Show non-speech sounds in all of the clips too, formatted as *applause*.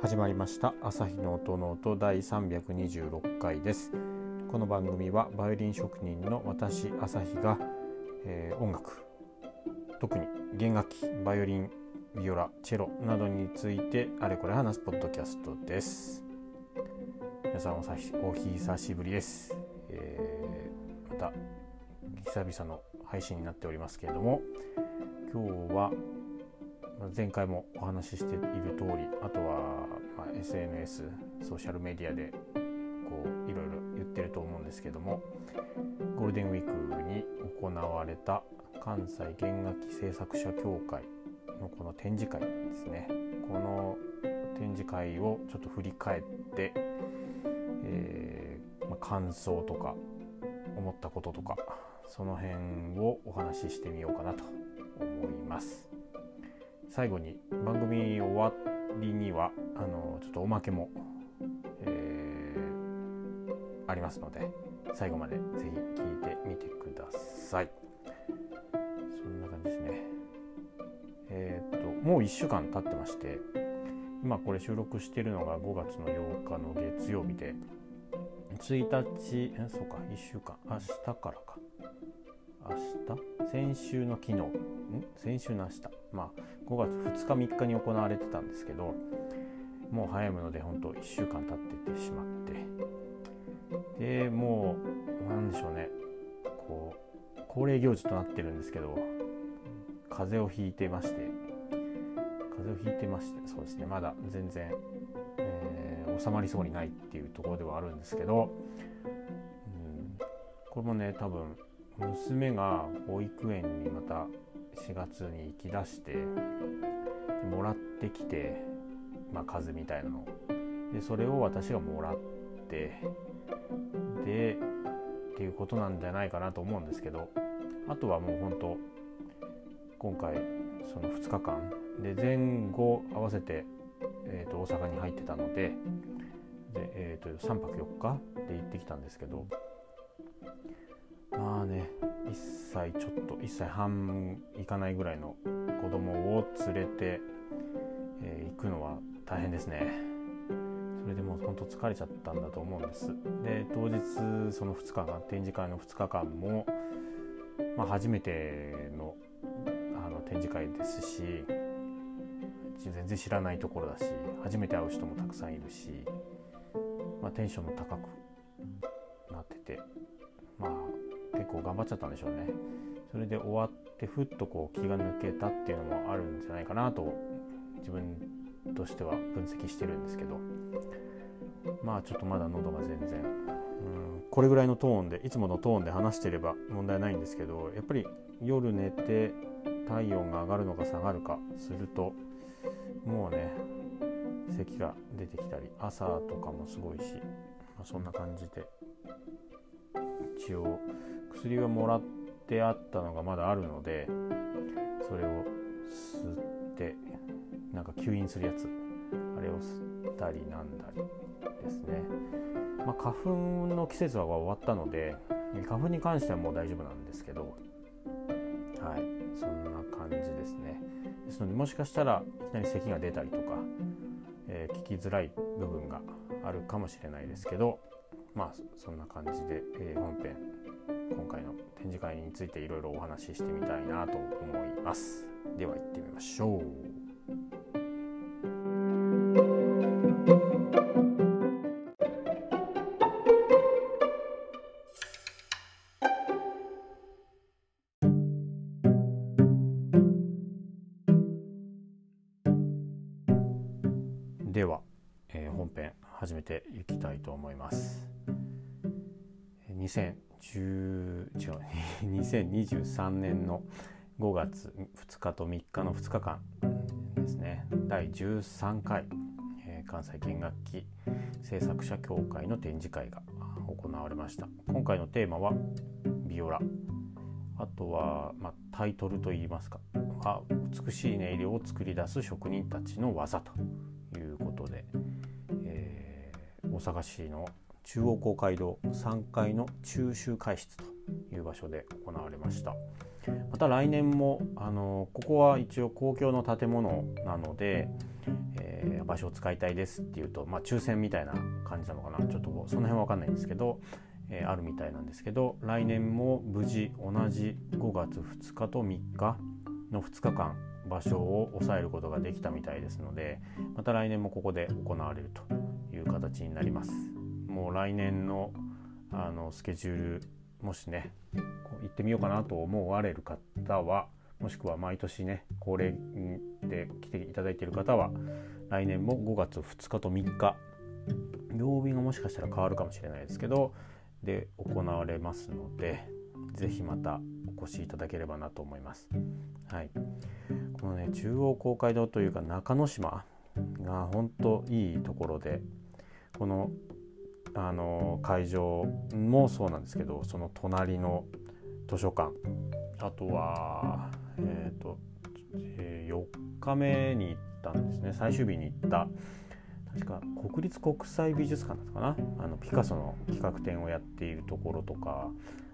始まりました。朝日の音の音第326回です。この番組はバイオリン職人の私朝日が、えー、音楽特に弦楽器バイオリンビオラチェロなどについてあれこれ話すポッドキャストです。皆さんおさお久しぶりです、えー、また久々の配信になっておりますけれども今日は前回もお話ししている通りあとは、ま、SNS ソーシャルメディアでこういろいろ言ってると思うんですけどもゴールデンウィークに行われた関西弦楽器製作者協会のこの展示会ですね。この展示会をちょっと振り返って、えー、ま、感想とか思ったこととかその辺をお話ししてみようかなと思います。最後に番組終わりにはあのちょっとおまけも、えー、ありますので最後までぜひ聞いてみてください。そんな感じですね。えっ、ともう1週間経ってまして今これ収録してるのが5月の8日の月曜日で1日えそうか1週間。明日からか。明日？先週の昨日。ん？先週の明日。まあ5月2日3日に行われてたんですけどもう早いもので本当1週間経っててしまって。でもう何でしょうね。こう恒例行事となってるんですけど風邪をひいてまして。風邪をひいてましてそうですね。まだ全然、えー、収まりそうにないっていうところではあるんですけど、うん、これもね多分娘が保育園にまた4月に行きだしてもらってきて、まあ、数みたいなの。でそれを私がもらってでっていうことなんじゃないかなと思うんですけどあとはもう本当今回その2日間。で前後合わせて、えー、と大阪に入ってたのでで、えー、と3泊4日で行ってきたんですけどまあね1歳ちょっと1歳半いかないぐらいの子供を連れて、えー、行くのは大変ですね。それでもうほんと疲れちゃったんだと思うんです。で当日その2日間展示会の2日間も、まあ、初めてのあの展示会ですし全然知らないところだし初めて会う人もたくさんいるし、まあ、テンションも高く頑張っちゃったんでしょうね。それで終わってふっとこう気が抜けたっていうのもあるんじゃないかなと自分としては分析してるんですけど。まあちょっとまだ喉が全然。うんこれぐらいのトーンでいつものトーンで話してれば問題ないんですけどやっぱり夜寝て体温が上がるのか下がるかするともうね咳が出てきたり朝とかもすごいし、まあ、そんな感じで。一応薬はもらってあったのがまだあるのでそれを吸ってなんか吸引するやつ。あれを吸ったりなんだりですね、まあ、花粉の季節は終わったので花粉に関してはもう大丈夫なんですけどはい。そんな感じですね。ですのでもしかしたらいきなり咳が出たりとか、えー、聞きづらい部分があるかもしれないですけどまあそんな感じで、えー、本編今回の展示会についていろいろお話ししてみたいなと思いますでは行ってみましょうでは、えー、本編始めていきたいと思います。2010違う2023年の5月2日と3日の2日間ですね。第13回、えー、関西弦楽器制作者協会の展示会が行われました。今回のテーマはビオラ。あとは、まあ、タイトルといいますか美しい音色を作り出す職人たちの技ということで、えー、大阪市の中央公会堂3階の中集会室という場所で行われました。また来年もあのここは一応公共の建物なので、えー、場所を使いたいですっていうと、まあ、抽選みたいな感じなのかなちょっとその辺は分かんないんですけど、えー、あるみたいなんですけど来年も無事同じ5月2日と3日の2日間場所を抑えることができたみたいですのでまた来年もここで行われるという形になりますもう来年のあのスケジュールもしね行ってみようかなと思われる方はもしくは毎年ね恒例で来ていただいている方は来年も5月2日と3日曜日がもしかしたら変わるかもしれないですけどで行われますので是非またお越しいただければなと思います。はい、このね中央公会堂というか中之島が本当いいところでこのあの会場もそうなんですけどその隣の図書館。あとはえっ、ー、と、えー、4日目に行ったんですね。最終日に行った確か国立国際美術館だったかな。あのピカソの企画展をやっているところとか、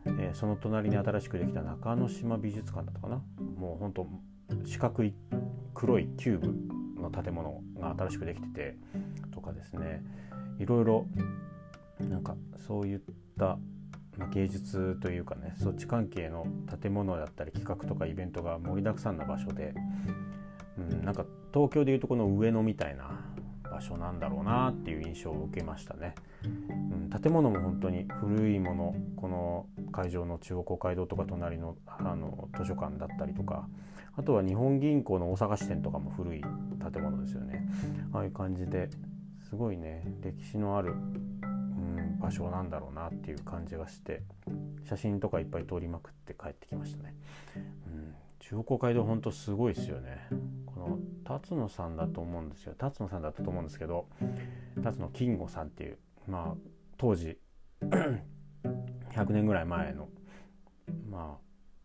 えー、その隣に新しくできた中之島美術館だったかな。もうほんと四角い黒いキューブの建物が新しくできててとかですね。いろいろなんかそういったま芸術というかねそっち関係の建物だったり企画とかイベントが盛りだくさんな場所で、うん、なんか東京でいうとこの上野みたいな場所なんだろうなっていう印象を受けましたね、うん、建物も本当に古いものこの会場の中央公会堂とか隣のあの図書館だったりとかあとは日本銀行の大阪支店とかも古い建物ですよね。ああいう感じですごいね歴史のある場所なんだろうなっていう感じがして写真とかいっぱい撮りまくって帰ってきましたね。うん、中央公会堂ほんとすごいですよね。この辰野さんだと思うんですよ辰野さんだったと思うんですけど辰野金吾さんっていうまあ当時 *clears throat* 100年ぐらい前のま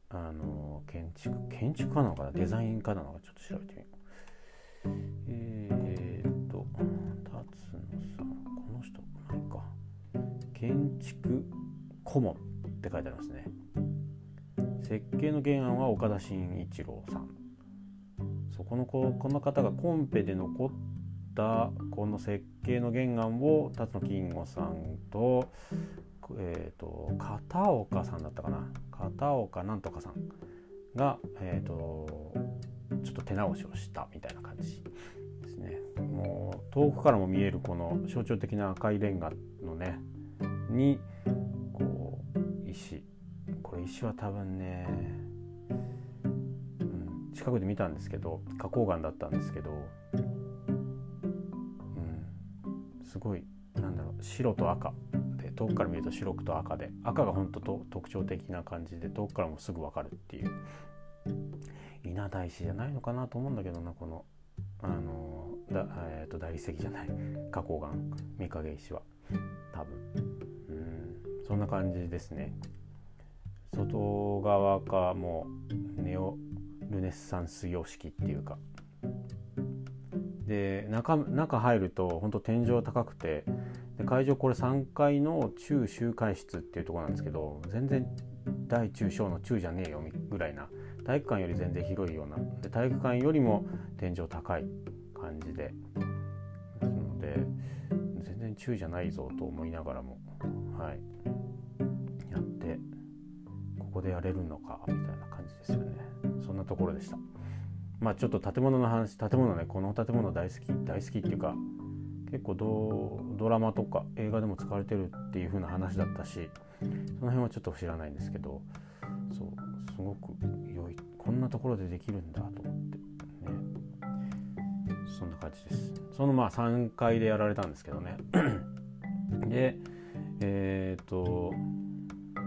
ああの建築建築家なのかな？デザイン家なのかちょっと調べてみよう。えー、建築顧問って書いてありますね。設計の原案は岡田真一郎さん。そこのここの方がコンペで残ったこの設計の原案を辰野金吾さんとえーと、片岡さんだったかな。片岡なんとかさんが、えーとちょっと手直しをしたみたいな感じですね。もう遠くからも見えるこの象徴的な赤いレンガのねにこう石。これ石は多分ね、うん、近くで見たんですけど花崗岩だったんですけど、うん、すごいなんだろう白と赤で遠くから見ると白くと赤で赤が本当と特徴的な感じで遠くからもすぐ分かるっていう。稲田石じゃないのかなと思うんだけどなこのあのだ、えー、と大理石じゃない花崗岩御影石は。多分。そんな感じですね。外側かもうネオルネッサンス様式っていうか。で中中入ると本当天井高くてで会場これ3階の中集会室っていうところなんですけど全然大中小の中じゃねえよぐらいな体育館より全然広いようなで体育館よりも天井高い感じでですので全然中じゃないぞと思いながらもはい。やってここでやれるのかみたいな感じですよね。そんなところでした。まあちょっと建物の話建物ねこの建物大好き大好きっていうか結構ドラマとか映画でも使われてるっていう風な話だったしその辺はちょっと知らないんですけどそうすごく良いこんなところでできるんだと思ってね。そんな感じです。そのまあ3階でやられたんですけどね。でえっ、ー、と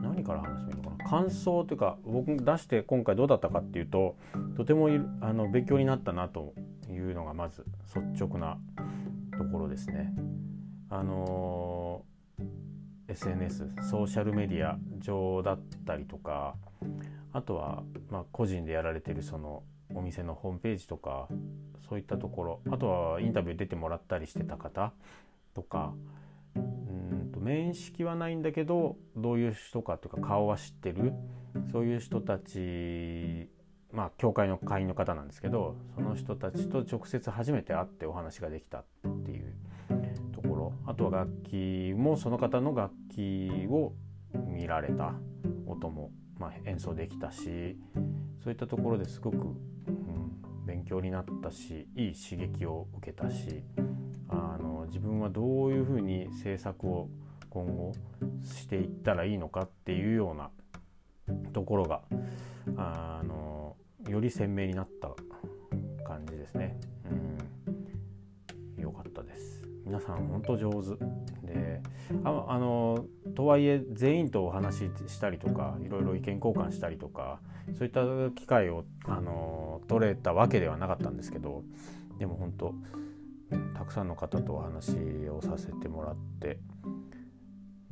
何から話してみるのかな？感想というか僕出して今回どうだったかっていうととてもあの勉強になったなというのがまず率直なところですね。あの SNS ソーシャルメディア上だったりとかあとは、まあ、個人でやられてるそのお店のホームページとかそういったところあとはインタビュー出てもらったりしてた方とかうん面識はないんだけどどういう人かというか顔は知ってる。そういう人たちまあ教会の会員の方なんですけどその人たちと直接初めて会ってお話ができたっていうところ。あとは楽器もその方の楽器を見られた。音も、まあ、演奏できたしそういったところですごく、うん、勉強になったしいい刺激を受けたしあの自分はどういうふうに制作を今後していったらいいのかっていうようなところがあのより鮮明になった感じですね。うん、よかったです。皆さん本当上手でああのとはいえ全員とお話ししたりとかいろいろ意見交換したりとかそういった機会をあの取れたわけではなかったんですけどでも本当たくさんの方とお話をさせてもらって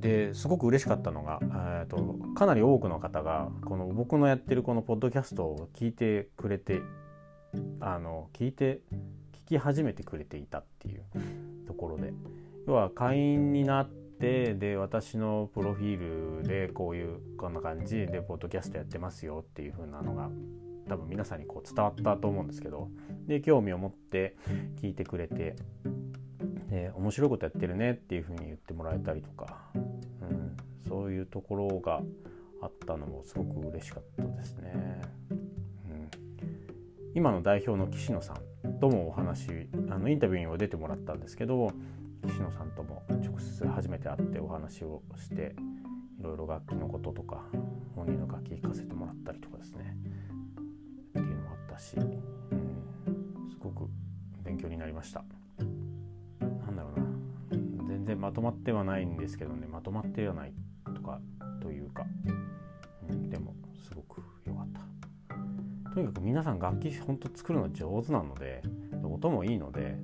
ですごく嬉しかったのが、えーと、かなり多くの方がこの僕のやってるこのポッドキャストを聞いてくれてあの聞いて聞き始めてくれていたっていうところで。要は会員になってで私のプロフィールでこういうこんな感じでポッドキャストやってますよっていう風なのが多分皆さんにこう伝わったと思うんですけど。で興味を持って聞いてくれてで面白いことやってるねっていう風に言ってもらえたりとか、うん、そういうところがあったのもすごく嬉しかったですね。うん、今の代表の岸野さんともお話あのインタビューには出てもらったんですけど岸野さんとも直接初めて会ってお話をしていろいろ楽器のこととか本人の楽器聴かせてもらったりとかですねっていうのもあったし、うん、すごく勉強になりました。然まとまってはないんですけどねまとまってはないとかというか、うん、でもすごく良かった。とにかく皆さん楽器ほんと作るの上手なので音もいいので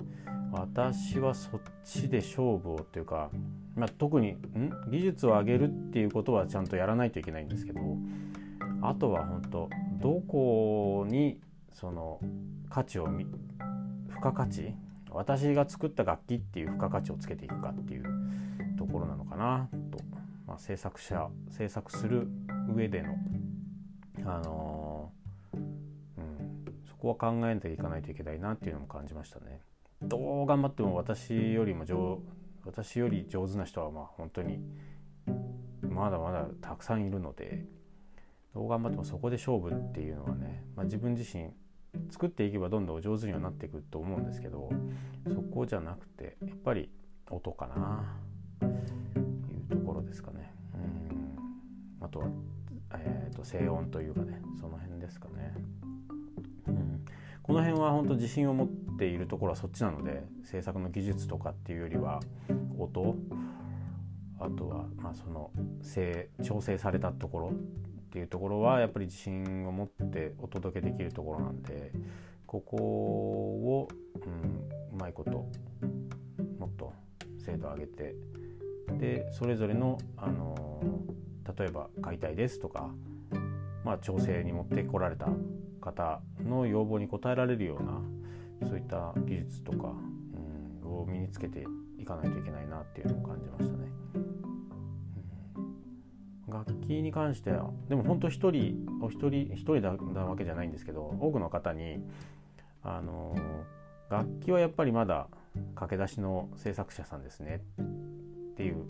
私はそっちで勝負をっていうか、まあ、特にん？技術を上げるっていうことはちゃんとやらないといけないんですけどあとは本当どこにその価値を付加価値私が作った楽器っていう付加価値をつけていくかっていうところなのかなと、まあ、制作者制作する上での、あのー、うん、そこは考えていかないといけないなっていうのも感じましたね。どう頑張っても私よりも上私より上手な人はまあ本当にまだまだたくさんいるのでどう頑張ってもそこで勝負っていうのはね、まあ、自分自身作っていけばどんどん上手にはなっていくと思うんですけどそこじゃなくてやっぱり音かなというところですかね。うん。あとは、えーと、静音というかねその辺ですかね、うん、この辺は本当自信を持っているところはそっちなので制作の技術とかっていうよりは音あとはまあその調整されたところっていうところはやっぱり自信を持ってお届けできるところなんでここを、うん、うまいこともっと精度を上げてでそれぞれの、あの例えば「買いたいです」とか、まあ、調整に持ってこられた方の要望に応えられるようなそういった技術とか、うん、を身につけていかないといけないなっていうのを感じましたね。楽器に関してはでも本当一人お一人一人だわけじゃないんですけど多くの方にあの楽器はやっぱりまだ駆け出しの制作者さんですねっていう。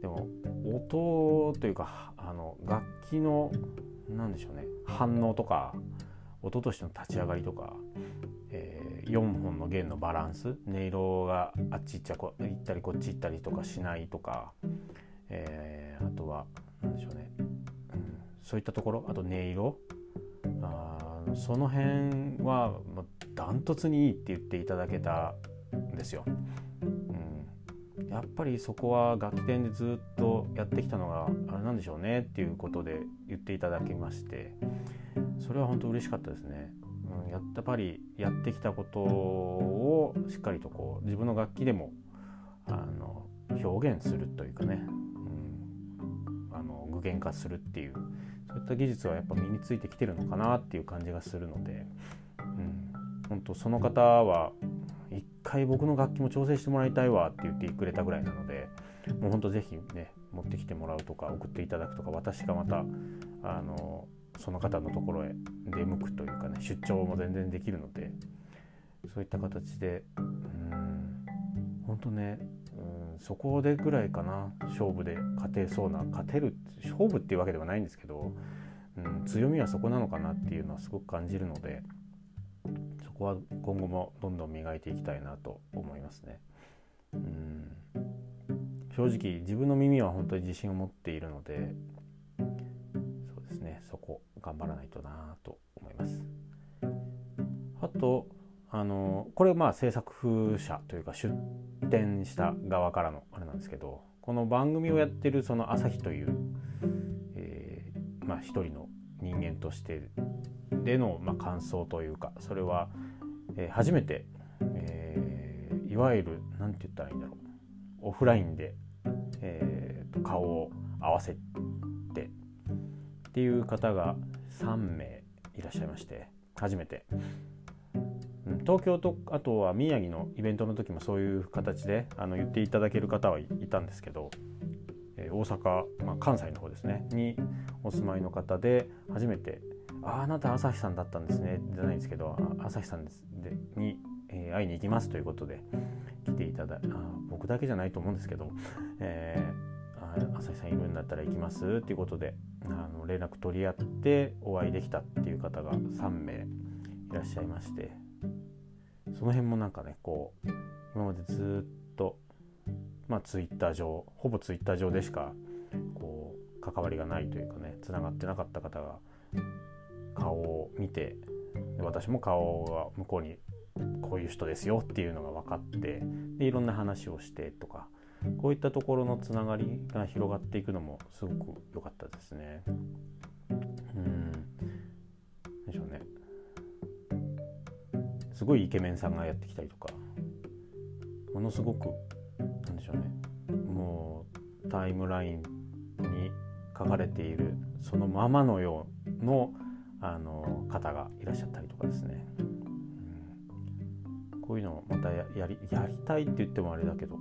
でも音というかあの楽器の何でしょうね反応とか音としての立ち上がりとか、えー、4本の弦のバランス音色があっち行っちゃこ行ったりこっち行ったりとかしないとか、えー、あとはなんでしょうね、うん、そういったところあと音色。あその辺はダントツにいいって言っていただけたんですよ。うん、やっぱりそこは楽器店でずっとやってきたのがあれなんでしょうねっていうことで言っていただきまして。それは本当嬉しかったですね。うん、やっぱりやってきたことをしっかりとこう自分の楽器でもあの表現するというかね。現化するっていうそういった技術はやっぱ身についてきてるのかなっていう感じがするので、うん、本当その方は一回僕の楽器も調整してもらいたいわって言ってくれたぐらいなのでもうほんと是非ね持ってきてもらうとか送っていただくとか私がまたあのその方のところへ出向くというかね出張も全然できるのでそういった形でうん本当ねそこでぐらいかな勝負で勝てそうな勝てる勝負っていうわけではないんですけど、うん、強みはそこなのかなっていうのはすごく感じるのでそこは今後もどんどん磨いていきたいなと思いますね。うん正直自分の耳は本当に自信を持っているのでそうですねそこ頑張らないとなと思います。あとあのこれまあ制作者というか出展した側からのあれなんですけどこの番組をやってるその朝日という、えー、まあ、一人の人間としてでの、まあ、感想というかそれは、えー、初めて、えー、いわゆる何て言ったらいいんだろうオフラインで、えー、顔を合わせてっていう方が3名いらっしゃいまして初めて。東京とあとは宮城のイベントの時もそういう形であの言っていただける方はいたんですけど、えー、大阪、まあ、関西の方ですね。にお住まいの方で初めて「ああなた朝日さんだったんですね」じゃないんですけど「朝日さんです。でに、えー、会いに行きます」ということで来ていただあ僕だけじゃないと思うんですけど、えー、朝日さんいるんだったら行きます。っていうことであの連絡取り合ってお会いできたっていう方が3名いらっしゃいまして。その辺もなんかねこう今までずっとまあツイッター上ほぼツイッター上でしかこう関わりがないというかねつながってなかった方が顔を見て私も顔が向こうにこういう人ですよっていうのが分かってでいろんな話をしてとかこういったところのつながりが広がっていくのもすごく良かったですね。うんでしょうねすごいイケメンさんがやってきたりとかものすごくなんでしょうね。もうタイムラインに書かれているそのままのようのあの方がいらっしゃったりとかですね、うん、こういうのをまたやりやりたいって言ってもあれだけど、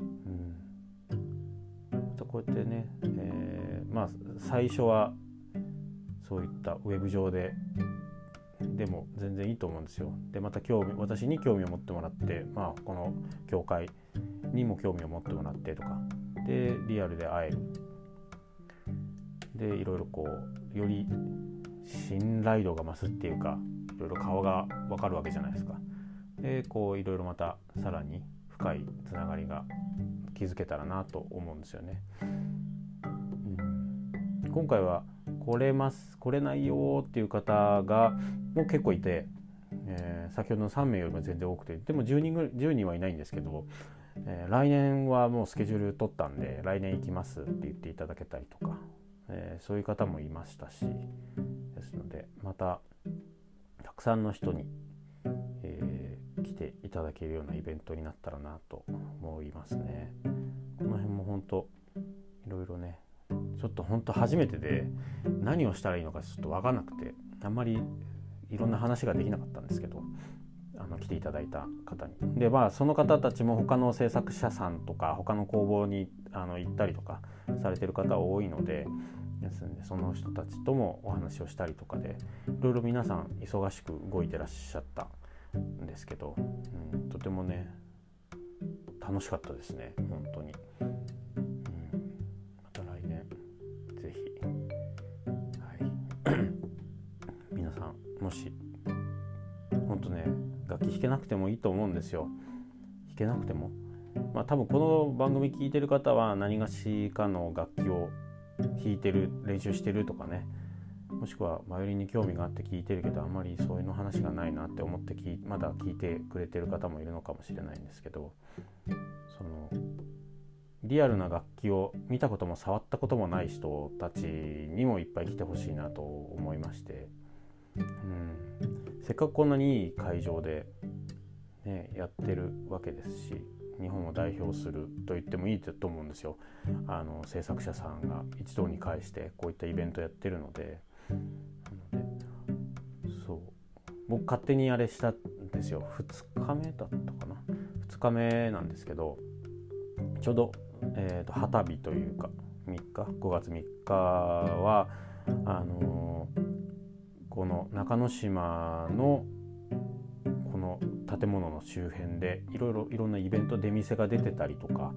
うん、またこうやってね、えー、まあ最初はそういったウェブ上ででも全然いいと思うんですよ。でまた興味私に興味を持ってもらって、まあ、この教会にも興味を持ってもらってとかでリアルで会えるでいろいろこうより信頼度が増すっていうかいろいろ顔が分かるわけじゃないですか。でこういろいろまたさらに深いつながりが築けたらなと思うんですよね。今回は来れます来れないよっていう方がもう結構いて、えー、先ほどの3名よりも全然多くてでも10人ぐらい10人はいないんですけど、えー、来年はもうスケジュール取ったんで来年行きますって言っていただけたりとか、えー、そういう方もいましたしですのでまたたくさんの人に、えー、来ていただけるようなイベントになったらなと思いますね。この辺も本当いろいろねちょっと本当初めてで何をしたらいいのかちょっと分かんなくてあんまりいろんな話ができなかったんですけどあの来ていただいた方に。でまあその方たちも他の制作者さんとか他の工房にあの行ったりとかされてる方多いのでですんでその人たちともお話をしたりとかでいろいろ皆さん忙しく動いてらっしゃったんですけど、うん、とてもね楽しかったですね本当に。もしほんとね楽器弾けなくてもいいと思うんですよ。弾けなくても。まあ多分この番組聞いてる方は何がしかの楽器を弾いてる練習してるとかね。もしくはバイオリンに興味があって聞いてるけどあんまりそういうの話がないなって思ってまだ聞いてくれてる方もいるのかもしれないんですけど。そのリアルな楽器を見たことも触ったこともない人たちにもいっぱい来てほしいなと思いまして。うん、せっかくこんなにいい会場で、ね、やってるわけですし日本を代表すると言ってもいいと思うんですよ。あの制作者さんが一堂に会してこういったイベントやってるので。のでそう。僕勝手にあれしたんですよ。2日目だったかな？2日目なんですけどちょうど、えーと、と旗日というか3日？5月3日はあのこの中之島のこの建物の周辺でいろいろいろんなイベント出店が出てたりとか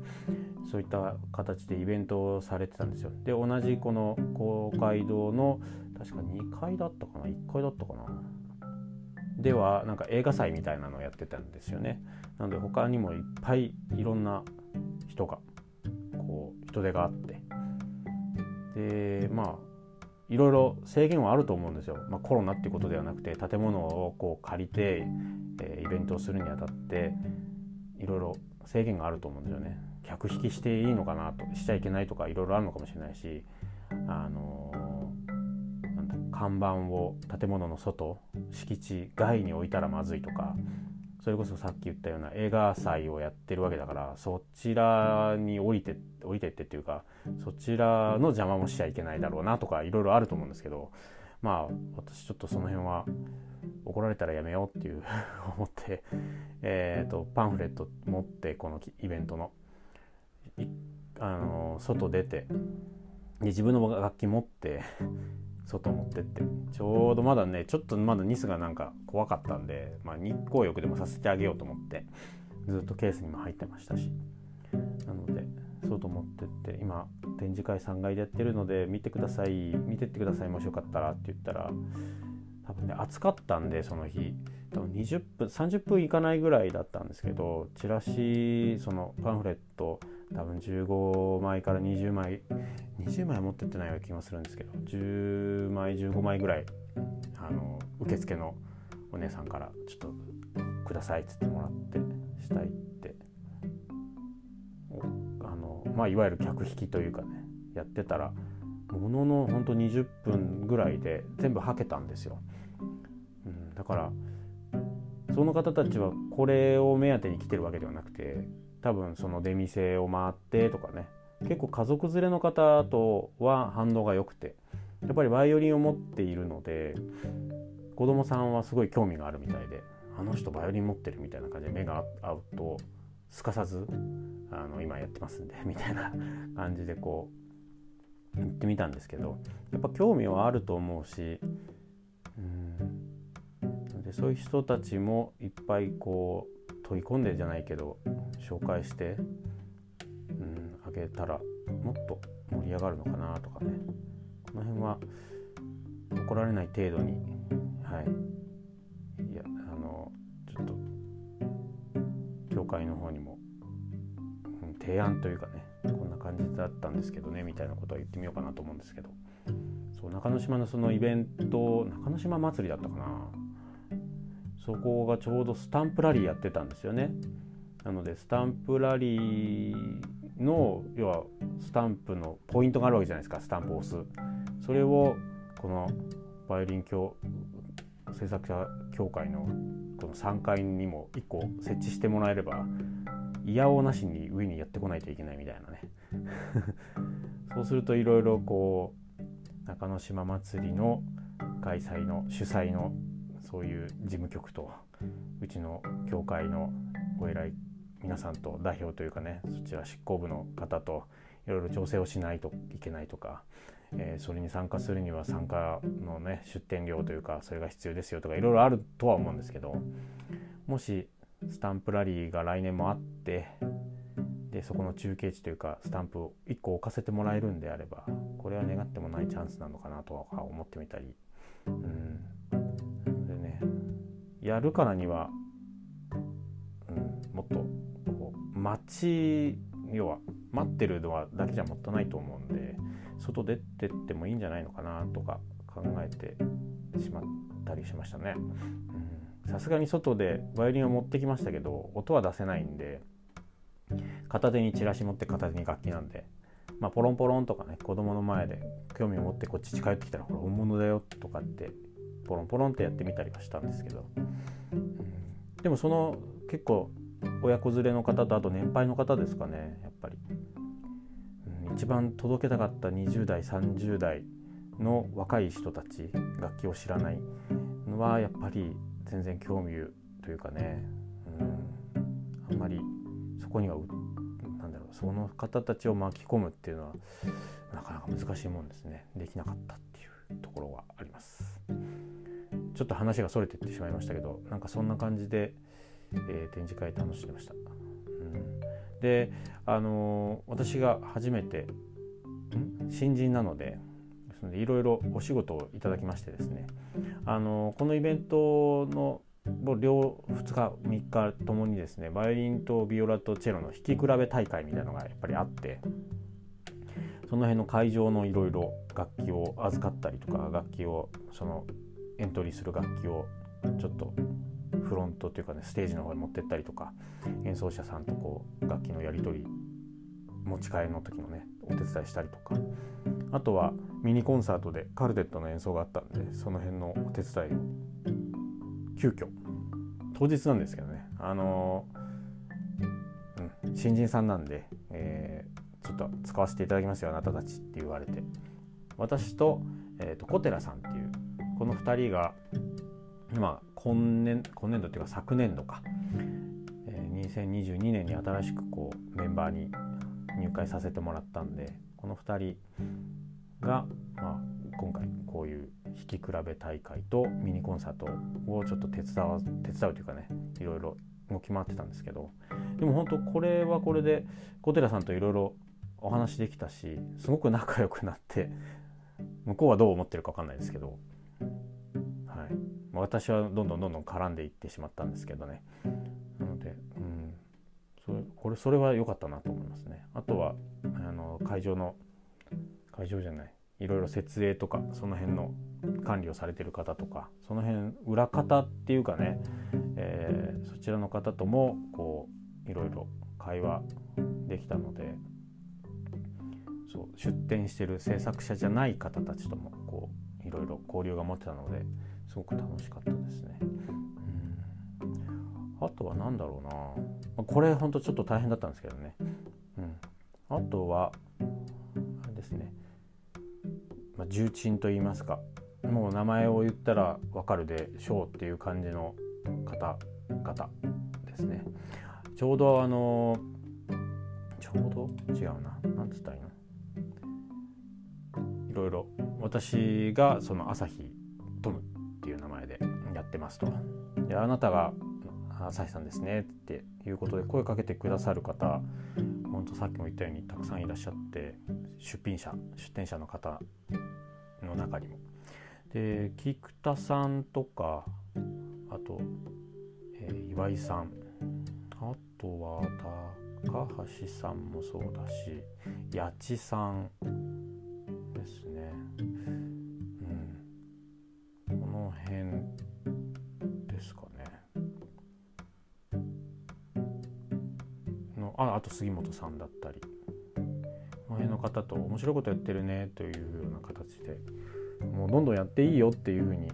そういった形でイベントをされてたんですよ。で同じこの公会堂の確か2階だったかな？1階だったかな？ではなんか映画祭みたいなのをやってたんですよね。なので他にもいっぱいいろんな人がこう人手があってでまあいろいろ制限はあると思うんですよ、まあ、コロナっていうことではなくて建物をこう借りて、えー、イベントをするにあたっていろいろ制限があると思うんですよね。客引きしていいのかなとしちゃいけないとかいろいろあるのかもしれないしあのー、なんだ看板を建物の外敷地外に置いたらまずいとかそれこそさっき言ったような映画祭をやってるわけだからそちらに降りて降りてってっていうかそちらの邪魔もしちゃいけないだろうなとかいろいろあると思うんですけどまあ私ちょっとその辺は怒られたらやめようっていう *laughs* 思って、えーと、パンフレット持ってこのイベントの。あの外出てで自分の楽器持って外持ってって。ちょうどまだねちょっとまだニスがなんか怖かったんで、まあ、日光浴でもさせてあげようと思ってずっとケースにも入ってましたし。なので外持ってって今展示会3階でやってるので見てください見てってくださいもしよかったらって言ったら多分ね暑かったんでその日。多分20分30分いかないぐらいだったんですけどチラシそのパンフレット多分15枚から20枚20枚持ってってないような気がするんですけど10枚15枚ぐらいあの受付のお姉さんからちょっとくださいっつってもらって下行ってあのまあいわゆる客引きというかねやってたらもののほんと20分ぐらいで全部はけたんですよ、うん、だからその方たちはこれを目当てに来てるわけではなくて多分その出店を回ってとかね。結構家族連れの方とは反応が良くて。やっぱりバイオリンを持っているので子供さんはすごい興味があるみたいであの人バイオリン持ってるみたいな感じで目が合うとすかさずあの今やってますんで *laughs* みたいな感じでこう言ってみたんですけどやっぱ興味はあると思うしうん。でそういう人たちもいっぱいこう取り込んでじゃないけど紹介して、うん、あげたらもっと盛り上がるのかなとかね。この辺は怒られない程度にはい。いやあのちょっと教会の方にも、うん、提案というかねこんな感じだったんですけどねみたいなことは言ってみようかなと思うんですけど。そう中之島のそのイベント中之島祭りだったかな。そこがちょうどスタンプラリーやってたんですよね。なのでスタンプラリーの要はスタンプのポイントがあるわけじゃないですかスタンプを押す。それをこのバイオリン教制作者協会のこの3階にも1個設置してもらえればいやおなしに上にやってこないといけないみたいなね *laughs* そうするといろいろこう中之島祭りの開催の主催のそういう事務局とうちの協会のお偉い皆さんと代表というかねそちら執行部の方といろいろ調整をしないといけないとか、えー、それに参加するには参加のね出店料というかそれが必要ですよとかいろいろあるとは思うんですけどもしスタンプラリーが来年もあってでそこの中継地というかスタンプを1個置かせてもらえるんであればこれは願ってもないチャンスなのかなとは思ってみたり、うん、やるからには、うん、もっとこう待ち要は待ってるのはだけじゃもったいないと思うんで外出てってもいいんじゃないのかなとか考えてしまったりしましたね。さすがに外でバイオリンを持ってきましたけど音は出せないんで片手にチラシ持って片手に楽器なんで、まあ、ポロンポロンとかね子供の前で興味を持ってこっち近寄ってきたらこれ本物だよとかってポロンポロンってやってみたりはしたんですけど、うん、でもその結構親子連れの方とあと年配の方ですかねやっぱり、うん、一番届けたかった20代30代の若い人たち楽器を知らないのはやっぱり全然興味というかね、うん、あんまりそこにはなんだろうその方たちを巻き込むっていうのはなかなか難しいもんですね。できなかった。ところがあります。ちょっと話がそれていってしまいましたけどなんかそんな感じで、えー、展示会楽しんでました、うん、であのー、私が初めて新人なのでいろいろお仕事をいただきましてですね。あのこのイベントの両2日3日ともにですねバイオリンとビオラとチェロの弾き比べ大会みたいなのがやっぱりあってその辺の会場のいろいろ楽器を預かったりとか楽器をそのエントリーする楽器をちょっとフロントというかねステージの方に持ってったりとか演奏者さんとこう楽器のやり取り持ち帰りの時のねお手伝いしたりとか。あとはミニコンサートでカルテットの演奏があったんでその辺のお手伝いを急遽。当日なんですけどね。あのうん、新人さんなんで、え、ちょっと使わせていただきますよあなたたちって言われて。私と,、えーと、小寺さんっていうこの2人が今今年今年度っていうか昨年度か、えー、2022年に新しくこうメンバーに入会させてもらったんでこの2人が、まあ、今回こういう弾き比べ大会とミニコンサートをちょっと手伝わ手伝うというかねいろいろ動き回ってたんですけど。でも本当これはこれで小寺さんといろいろお話できたしすごく仲良くなって向こうはどう思ってるか分かんないですけど、はい、私はどんどんどんどん絡んでいってしまったんですけどね。なので、うん、それこれそれは良かったなと思いますね。あとはあの会場の会場じゃないいろいろ設営とかその辺の管理をされてる方とかその辺裏方っていうかね、えー、そちらの方ともこういろいろ会話できたのでそう出展してる制作者じゃない方たちともこういろいろ交流が持ってたのですごく楽しかったですね。あとは何だろうな。これほんとちょっと大変だったんですけどね。うん、あとはあれですね。まあ、重鎮と言いますか。もう名前を言ったら分かるでしょうっていう感じの方々ですね。ちょうどあのちょうど？違うな。何つったらいいの？いろいろ私がその朝日トムっていう名前でやってますと。であなたが朝日さんですねっていうことで声かけてくださる方本当さっきも言ったようにたくさんいらっしゃって出品者出店者の方の中にも。で菊田さんとかあと、えー、岩井さん。あとは高橋さんもそうだし八千さんですね。うん、この辺ですかね。のああと杉本さんだったりこの。辺の方と面白いことやってるねというような形でもうどんどんやっていいよっていうふうに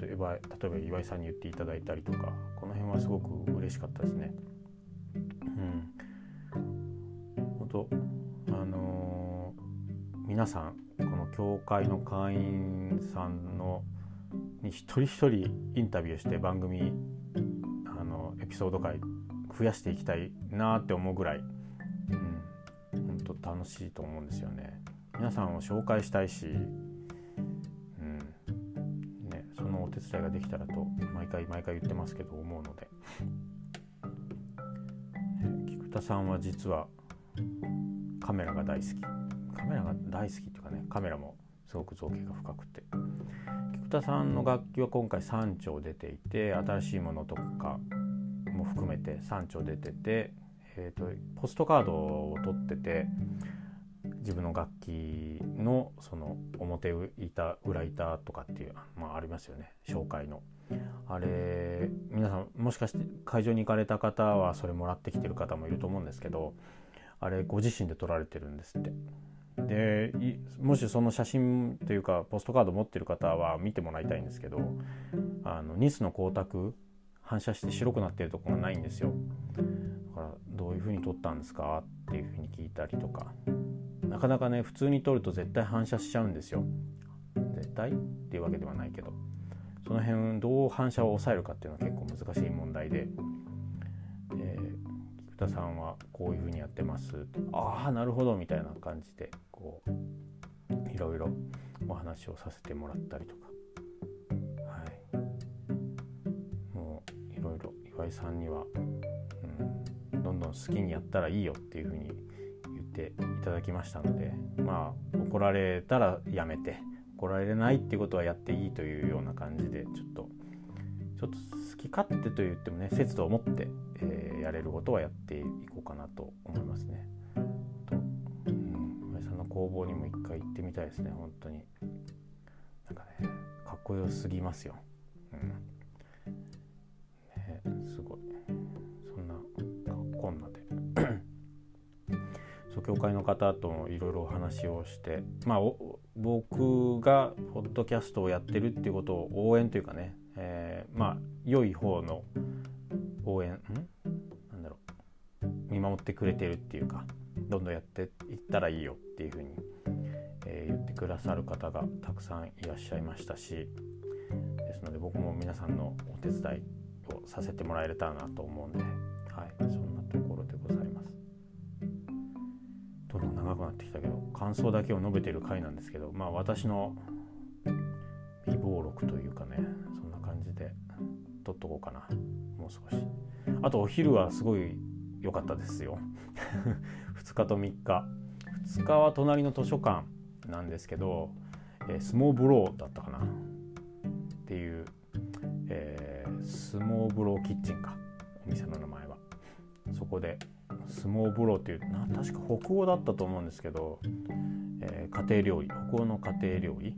例えば例えば岩井さんに言っていただいたりとかこの辺はすごく嬉しかったですね。うん、本当あのー、皆さんこの教会の会員さんのに一人一人インタビューして番組あのエピソード回増やしていきたいなって思うぐらい。楽しいと思うんですよね。皆さんを紹介したいし、うん。ね、そのお手伝いができたらと毎回毎回言ってますけど思うので。菊田さんは実はカメラが大好き。カメラが大好きっていうかねカメラもすごく造形が深くて菊田さんの楽器は今回3丁出ていて新しいものとかも含めて3丁出ててえーと、ポストカードを取ってて自分の楽器のその表板裏板とかっていう、まあ、ありますよね紹介の。あれ皆さんもしかして会場に行かれた方はそれもらってきてる方もいると思うんですけどあれご自身で撮られてるんですって。でもしその写真というかポストカード持ってる方は見てもらいたいんですけどあのニスの光沢反射して白くなってるとこがないんですよ。だからどういう風に撮ったんですか？っていう風に聞いたりとか。なかなかね普通に撮ると絶対反射しちゃうんですよ。絶対？っていうわけではないけど。その辺どう反射を抑えるかっていうのは結構難しい問題で、ー、菊田さんはこういう風にやってますああなるほどみたいな感じでこういろいろお話をさせてもらったりとかはいもういろいろ岩井さんには、うん、どんどん好きにやったらいいよっていうふうに言っていただきましたのでまあ怒られたらやめて怒られないってことはやっていいというような感じでちょっとちょっと好き勝手と言ってもね節度を持って、えー、やれることはやっていこうかなと思いますね。と、うん、親さんの工房にも一回行ってみたいですね本当に。なんかねかっこよすぎますよ。うんね、すごいそんなかこんなで *coughs* そう教会の方ともいろいろお話をしてまあ僕がポッドキャストをやってるっていうことを応援というかね、まあ良い方の応援ん？なんだろう。見守ってくれてるっていうかどんどんやっていったらいいよっていうふうに、えー、言ってくださる方がたくさんいらっしゃいましたしですので僕も皆さんのお手伝いをさせてもらえれたらなと思うんで、はい、そんなところでございます。どんどん長くなってきたけど感想だけを述べてる回なんですけどまあ私の美貌録というっとこうかな。もう少し。あとお昼はすごい良かったですよ。*laughs* 2日と3日。2日は隣の図書館なんですけど、えー、スモーブローだったかな。っていう、えー、スモーブローキッチンか。お店の名前は。そこでスモーブローっていうな確か北欧だったと思うんですけど、えー、家庭料理。北欧の家庭料理。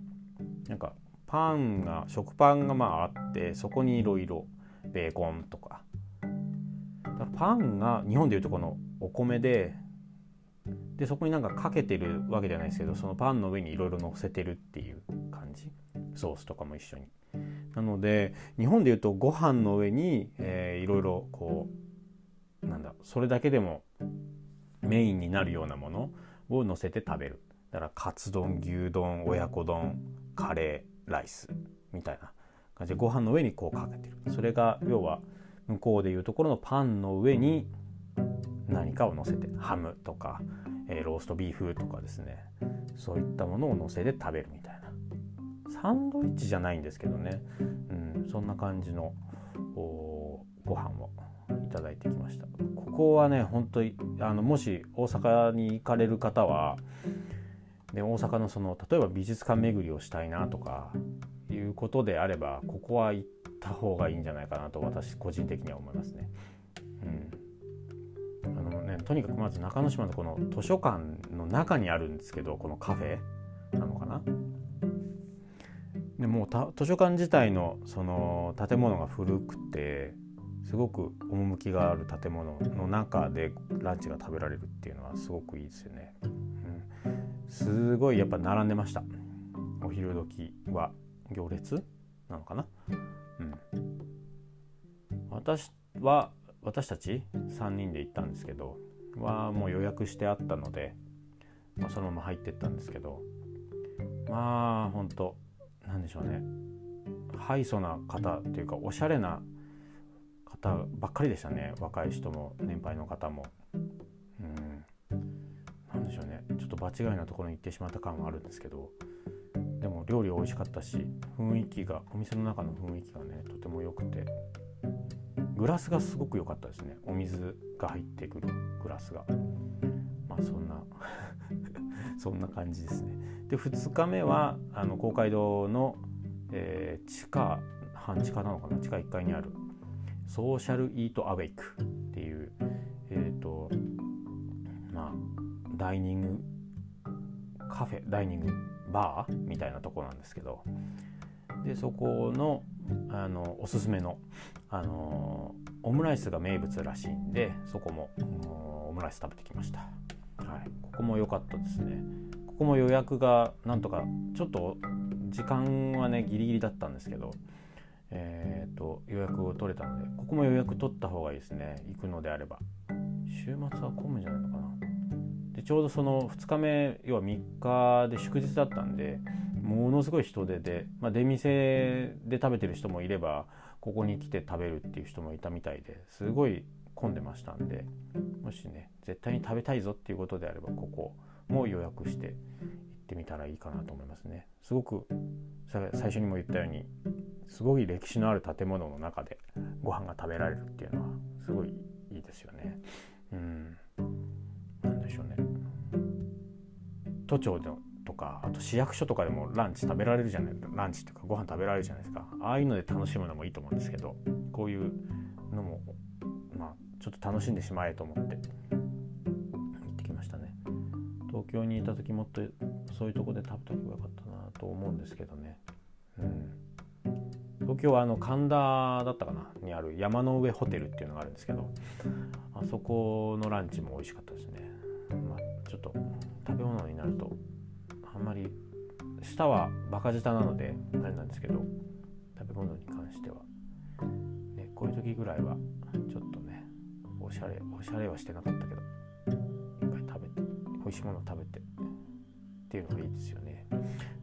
なんかパンが食パンがまああってそこにいろいろベーコンとか。パンが日本でいうとこのお米ででそこになんかかけてるわけじゃないですけどそのパンの上にいろいろ乗せてるっていう感じ。ソースとかも一緒に。なので日本でいうとご飯の上に、いろいろこうなんだそれだけでもメインになるようなものを乗せて食べる。だからカツ丼牛丼親子丼カレー。ライスみたいな感じでご飯の上にこうかけてる。それが要は向こうでいうところのパンの上に何かを乗せてハムとか、えー、ローストビーフとかですね。そういったものを乗せて食べるみたいな。サンドイッチじゃないんですけどね、うん、そんな感じのご飯をいただいてきました。ここはね本当にあのもし大阪に行かれる方はで大阪のその例えば美術館巡りをしたいなとかいうことであればここは行った方がいいんじゃないかなと私個人的には思いますね。うん、あのねとにかくまず中之島のこの図書館の中にあるんですけどこのカフェなのかな？でもう図書館自体のその建物が古くてすごく趣がある建物の中でランチが食べられるっていうのはすごくいいですよね。すごいやっぱ並んでました。お昼時は行列なのかな？うん。私は私たち3人で行ったんですけどはもう予約してあったので、まあ、そのまま入ってったんですけどまあほんと何でしょうね。ハイソな方っていうかおしゃれな方ばっかりでしたね。若い人も年配の方も。うねちょっと場違いなところに行ってしまった感はあるんですけどでも料理美味しかったし雰囲気がお店の中の雰囲気がねとても良くてグラスがすごく良かったですね。お水が入ってくるグラスが。まあそんな *laughs* そんな感じですね。で2日目はあの公会堂の、えー、地下半地下なのかな？地下1階にあるソーシャルイートアウェイクっていうえっ、ー、とダイニングカフェダイニングバー？みたいなとこなんですけど。でそこのあのおすすめの、あのオムライスが名物らしいんでそこもオムライス食べてきました、はい、ここも良かったですね。ここも予約がなんとかちょっと時間はねギリギリだったんですけどえーと、予約を取れたのでここも予約取った方がいいですね。行くのであれば。週末は混むんじゃないのちょうどその2日目要は3日で祝日だったんでものすごい人出で、まあ、出店で食べてる人もいればここに来て食べるっていう人もいたみたいですごい混んでましたんでもしね絶対に食べたいぞっていうことであればここも予約して行ってみたらいいかなと思いますね。すごく最初にも言ったようにすごい歴史のある建物の中でご飯が食べられるっていうのはすごいいいですよね。うん、なんでしょうね。都庁のとかあと市役所とかでもランチ食べられるじゃないランチっていうかご飯食べられるじゃないですか。ああいうので楽しむのもいいと思うんですけどこういうのもまあちょっと楽しんでしまえと思って行ってきましたね。東京にいた時もっとそういうとこで食べた方がよかったなと思うんですけどね。うん。東京はあの神田だったかなにある山の上ホテルっていうのがあるんですけどあそこのランチも美味しかったですね。まあちょっと食べ物になるとあんまり舌はバカ舌なのであれなんですけど食べ物に関しては、ね、こういう時ぐらいはちょっとねおしゃれおしゃれはしてなかったけどいっぱい食べて美味しいもの食べてっていうのがいいですよね。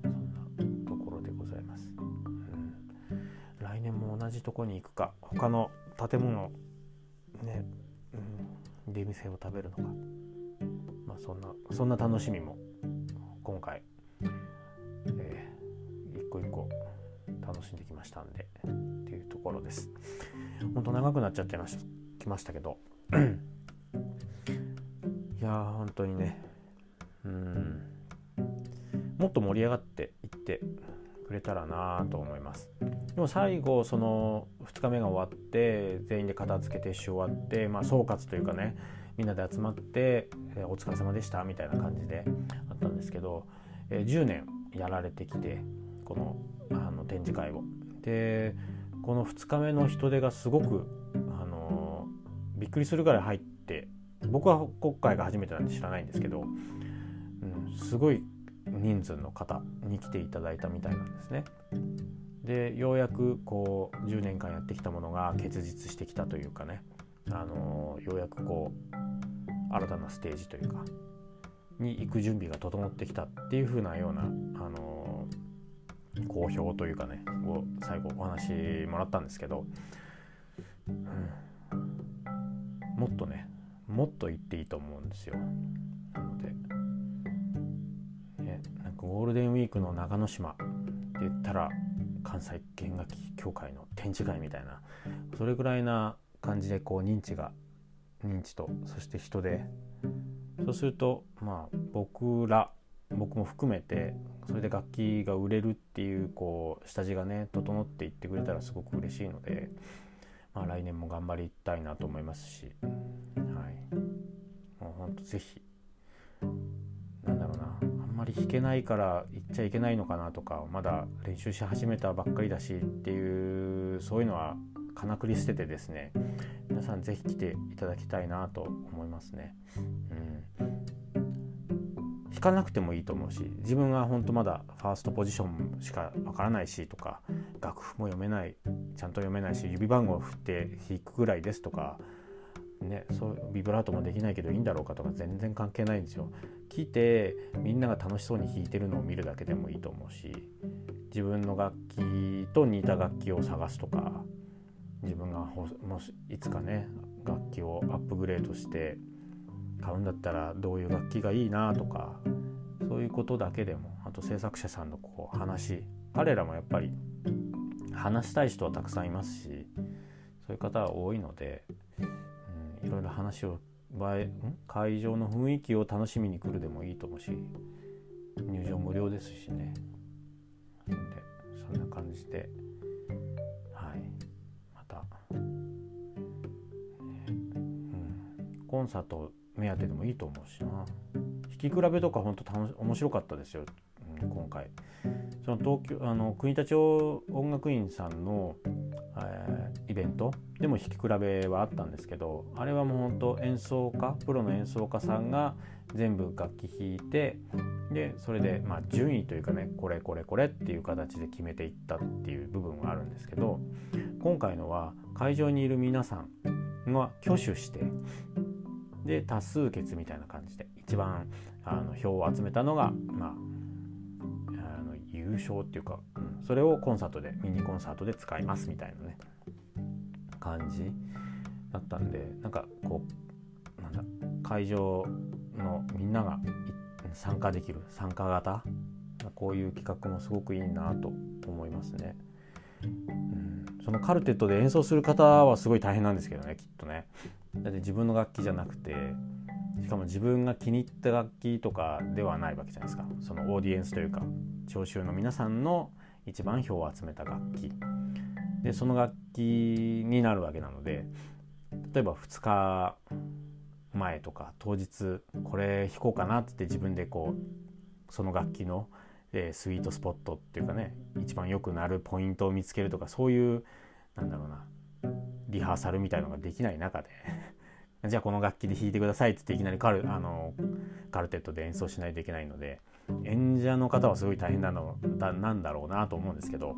そんなところでございます、うん、来年も同じとこに行くか他の建物ね、うん、出店を食べるのか。まあそんなそんな楽しみも今回、えー、一個一個楽しんできましたんでっていうところです。ほんと長くなっちゃってましたきましたけど。いやー本当にね。うん。もっと盛り上がっていってくれたらなと思います。でも最後その2日目が終わって全員で片付けてし終わってまあ総括というかね。みんなで集まってえ「お疲れ様でした」みたいな感じであったんですけど、え10年やられてきてこのあの展示会を。でこの2日目の人手がすごく、あのびっくりするぐらい入って僕は今回が初めてなんで知らないんですけど、うん、すごい人数の方に来ていただいたみたいなんですね。でようやくこう10年間やってきたものが結実してきたというかねあのようやくこう新たなステージというかに行く準備が整ってきたっていう風なようなあの好評というかねを最後お話もらったんですけど、うん、もっとねもっと言っていいと思うんですよ。なので、なんかゴールデンウィークの長野島って言ったら関西弦楽器協会の展示会みたいなそれぐらいな感じでこう認知が認知とそして人で。そうするとまあ僕ら僕も含めてそれで楽器が売れるっていうこう下地がね整っていってくれたらすごく嬉しいので、まあ、来年も頑張りたいなと思いますし、はい、もうほんと是非なんだろうなあんまり弾けないから行っちゃいけないのかなとかまだ練習し始めたばっかりだしっていうそういうのはかなくり捨ててですね皆さん是非来ていただきたいなと思いますね。うん、弾かなくてもいいと思うし自分が本当まだファーストポジションしかわからないしとか楽譜も読めないちゃんと読めないし指番号を振って弾くぐらいですとか。ね、そうビブラートもできないけどいいんだろうかとか全然関係ないんですよ。聞いてみんなが楽しそうに弾いてるのを見るだけでもいいと思うし自分の楽器と似た楽器を探すとか自分がもしいつかね楽器をアップグレードして買うんだったらどういう楽器がいいなとかそういうことだけでもあと制作者さんのこう話彼らもやっぱり話したい人はたくさんいますしそういう方は多いので、うん、いろいろ話を場会場の雰囲気を楽しみに来るでもいいと思うし入場無料ですしねでそんな感じで。コンサート目当てでもいいと思うしな。弾き比べとか本当楽し面白かったですよ、うん、今回。その東京あの国立音楽院さんの、えー、イベントでも弾き比べはあったんですけどあれはもう本当演奏家プロの演奏家さんが全部楽器弾いてでそれでまあ順位というかねこれこれこれっていう形で決めていったっていう部分はあるんですけど今回のは会場にいる皆さんが挙手してで多数決みたいな感じで一番あの票を集めたのが、まあ、あの優勝っていうか、うん、それをコンサートでミニコンサートで使いますみたいなね感じだったんでなんかこうなんだ会場のみんなが参加できる参加型こういう企画もすごくいいなと思いますね。うん、そのカルテットで演奏する方はすごい大変なんですけどねきっとね。だって自分の楽器じゃなくてしかも自分が気に入った楽器とかではないわけじゃないですかそのオーディエンスというか聴衆の皆さんの一番票を集めた楽器でその楽器になるわけなので例えば2日前とか当日これ弾こうかなって自分でこうその楽器の、えスイートスポットっていうかね一番良くなるポイントを見つけるとかそういうなんだろうなリハーサルみたいのができない中で *laughs* じゃあこの楽器で弾いてくださいってっていきなりカルあのカルテットで演奏しないといけないので演者の方はすごい大変なのだなんだろうなと思うんですけど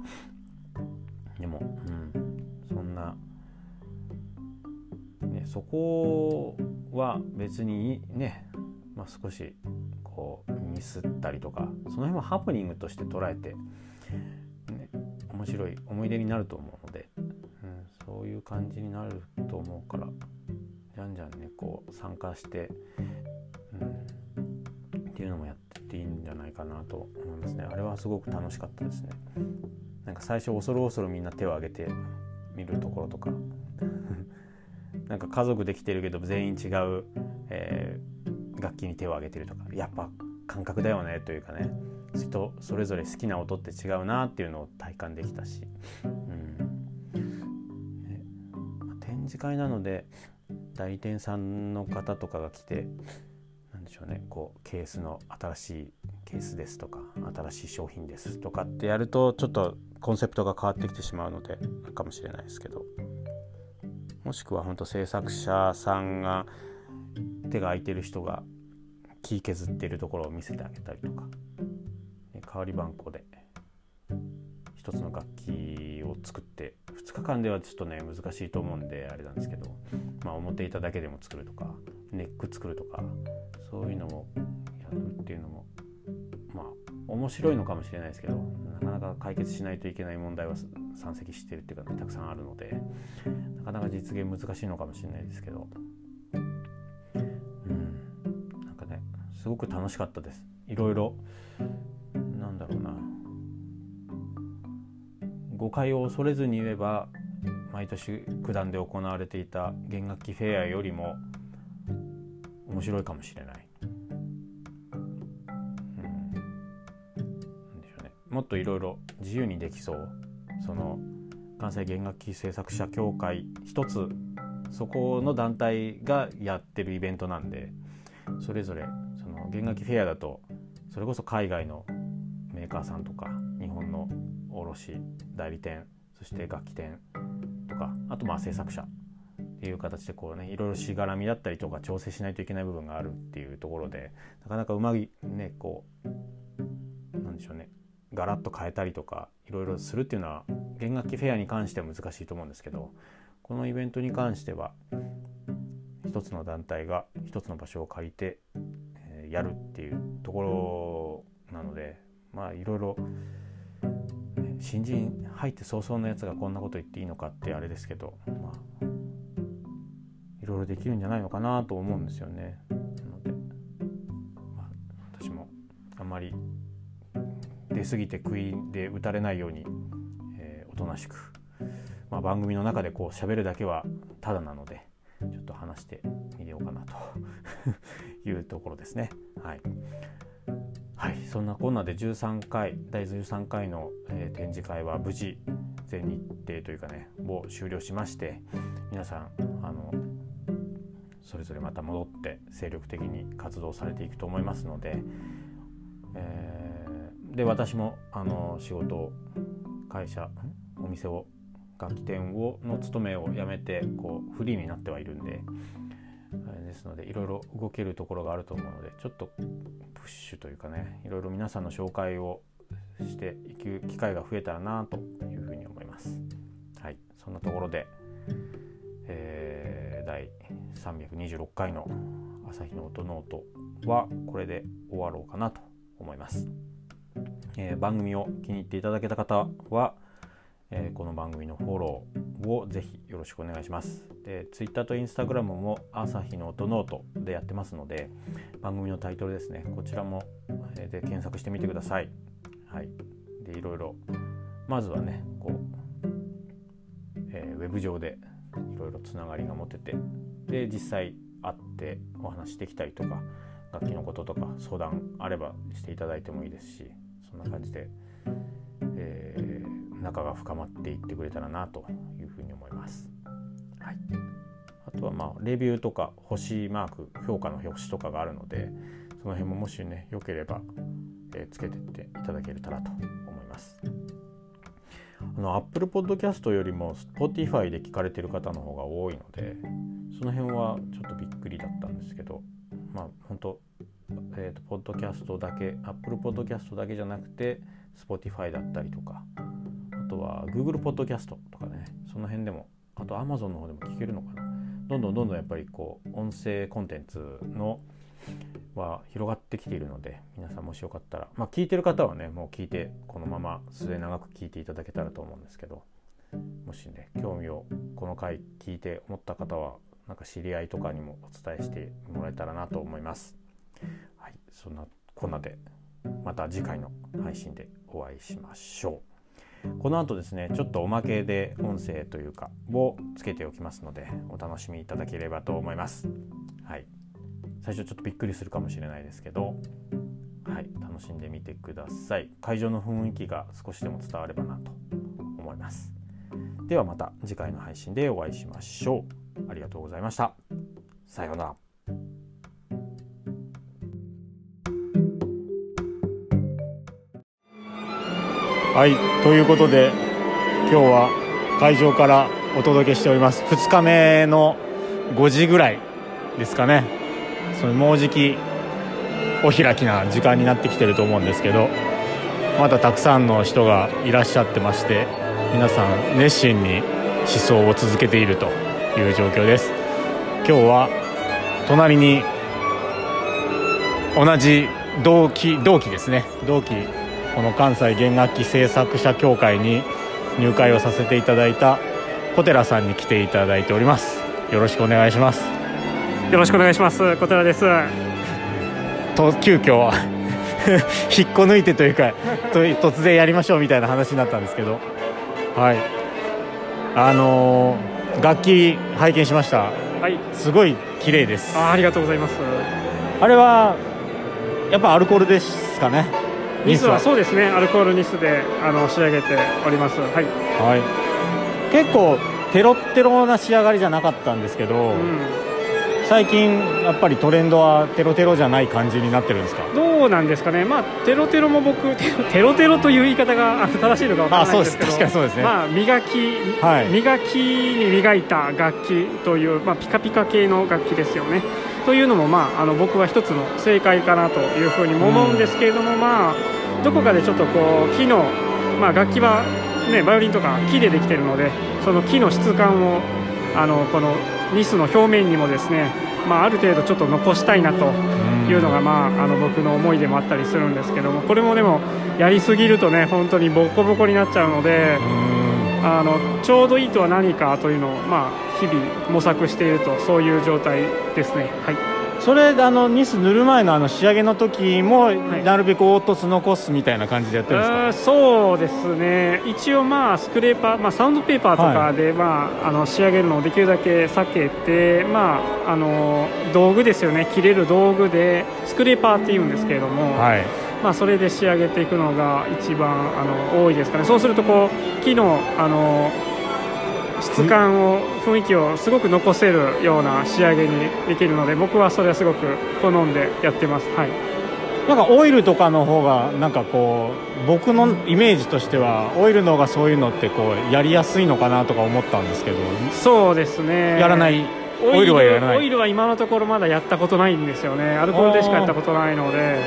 でも、うん、そんな、ね、そこは別にね、まあ、少しこうミスったりとかその辺はハプニングとして捉えて、ね、面白い思い出になると思うので、うん、そういう感じになると思うからじゃんじゃんねこう参加して、うん、っていうのもやってていいんじゃないかなと思いますね。あれはすごく楽しかったですね。なんか最初恐る恐るみんな手を挙げてみるところとか。*laughs* なんか家族できてるけど全員違う、え、楽器に手を挙げてるとかやっぱ感覚だよねというかね。人それぞれ好きな音って違うなっていうのを体感できたし、うん、展示会なので代理店さんの方とかが来て何でしょうねこうケースの新しいケースですとか新しい商品ですとかってやるとちょっとコンセプトが変わってきてしまうのでかもしれないですけど。もしくは本当制作者さんが手が空いてる人が木削ってるところを見せてあげたりとか。代わり番号で一つの楽器を作って2日間ではちょっとね難しいと思うんであれなんですけど、まあ、表板だけでも作るとかネック作るとかそういうのをやるっていうのもまあ面白いのかもしれないですけどなかなか解決しないといけない問題は山積してるっていうか、ね、たくさんあるのでなかなか実現難しいのかもしれないですけどすごく楽しかったです。いろいろなんだろうな。誤解を恐れずに言えば毎年九段で行われていた弦楽器フェアよりも面白いかもしれない。うん、なんでしょうね。もっといろいろ自由にできそう。その関西弦楽器製作者協会一つ。そこの団体がやってるイベントなんでそれぞれ弦楽器フェアだとそれこそ海外のメーカーさんとか日本の卸代理店そして楽器店とかあとまあ制作者っていう形でこうねいろいろしがらみだったりとか調整しないといけない部分があるっていうところでなかなかうまいねこうなんでしょうねガラッと変えたりとかいろいろするっていうのは弦楽器フェアに関しては難しいと思うんですけどこのイベントに関しては一つの団体が一つの場所を借りて、やるっていうところなのでまあいろいろ新人入って早々のやつがこんなこと言っていいのかってあれですけど、まあ、いろいろできるんじゃないのかなと思うんですよね。なので、まあ、私もあんまり出過ぎて食いで打たれないように、えー、おとなしく、まあ、番組の中でこう喋るだけはただなのでちょっと話してみようかなと *laughs* いうところですね。はい。はい。そんなこんなで13回第13回の、えー、展示会は無事全日程というかねを終了しまして皆さんあのそれぞれまた戻って精力的に活動されていくと思いますので、えー、で私もあの仕事会社お店を楽器店をの勤めを辞めてこうフリーになってはいるんでですのでいろいろ動けるところがあると思うのでちょっとプッシュというかねいろいろ皆さんの紹介をしていく機会が増えたらなというふうに思います。はい、そんなところで、えー、第326回の朝日の音ノートはこれで終わろうかなと思います。えー、番組を気に入っていただけた方は、えー、この番組のフォローをぜひよろしくお願いします。で Twitter と Instagram も朝日の音ノートでやってますので番組のタイトルですねこちらも、えー、で検索してみてください。はい。でいろいろまずはねこう、えー、ウェブ上でいろいろつながりが持ててで実際会ってお話しできたりとか楽器のこととか相談あればしていただいてもいいですしそんな感じで、えー、仲が深まっていってくれたらなというふうに思います。はい、あとはまあレビューとか星マーク評価の星とかがあるのでその辺ももしね良ければ、えー、つけてっていただけたらと思います。あの Apple Podcast よりも Spotify で聞かれてる方の方が多いのでその辺はちょっとびっくりだったんですけどまあ本当えーと、ポッドキャストだけ Apple Podcast だけじゃなくて Spotify だったりとかあとは Google Podcast とかねその辺でもあと Amazon の方でも聞けるのかなどんどんどんどんやっぱりこう音声コンテンツのは広がってきているので皆さんもしよかったらまあ聞いてる方はねもう聞いてこのまま末長く聞いていただけたらと思うんですけどもしね興味をこの回聞いて思った方はなんか知り合いとかにもお伝えしてもらえたらなと思います。はい、そんなこんなでまた次回の配信でお会いしましょう。この後ですねちょっとおまけで音声というかをつけておきますのでお楽しみいただければと思います。はい、最初ちょっとびっくりするかもしれないですけど、はい、楽しんでみてください。会場の雰囲気が少しでも伝わればなと思います。ではまた次回の配信でお会いしましょう。ありがとうございました。さようなら。はいということで今日は会場からお届けしております。2日目の5時ぐらいですかね。そのもうじきお開きな時間になってきてると思うんですけどまだたくさんの人がいらっしゃってまして皆さん熱心に思想を続けているという状況です。今日は隣に同じ同期同期ですね。同期この関西弦楽器製作者協会に入会をさせていただいた小寺さんに来ていただいております。よろしくお願いします。よろしくお願いします。小寺です。と急遽 *laughs* 引っこ抜いてというかと突然やりましょうみたいな話になったんですけど。はい。あのー、楽器拝見しました。はい。すごい綺麗です。あありがとうございます。あれはやっぱアルコールですかねニスはそうですねアルコールニスであの仕上げております。はい、はい、結構テロテロな仕上がりじゃなかったんですけど、うん、最近やっぱりトレンドはテロテロじゃない感じになってるんですか？どうなんですかね。まあテロテロも僕 *laughs* テロテロという言い方が *laughs* 正しいのか分からないですけど確かにそうですね。まあ磨き、はい、磨きに磨いた楽器という、まあ、ピカピカ系の楽器ですよねというのも、まあ、あの僕は一つの正解かなというふうにも思うんですけれども、うん、まあどこかでちょっとこう木の、まあ、楽器は、ね、バイオリンとか木でできてるのでその木の質感をあのこのニスの表面にもですね、まあ、ある程度ちょっと残したいなというのが、まあ、あの僕の思いでもあったりするんですけどもこれもでもやりすぎるとね本当にボコボコになっちゃうので。あのちょうどいいとは何かというのを、まあ、日々模索しているとそういう状態ですね。はい。それあのニス塗る前のあの仕上げの時も、なるべく凹凸残すみたいな感じでやってるんですか？そうですね。一応まあスクレーパー、まあ、サウンドペーパーとかで、はい、まあ、あの仕上げるのをできるだけ避けて、まあ、あの道具ですよね。切れる道具でスクレーパーっていうんですけれども、はい。まあ、それで仕上げていくのが一番あの多いですかね。そうするとこう木のあの質感を雰囲気をすごく残せるような仕上げにできるので僕はそれはすごく好んでやってます。はい。なんかオイルとかの方がなんかこう僕のイメージとしてはオイルの方がそういうのってこうやりやすいのかなとか思ったんですけど。そうですね。やらない。オイルはやらない。オイルは今のところまだやったことないんですよね。アルコールでしかやったことないので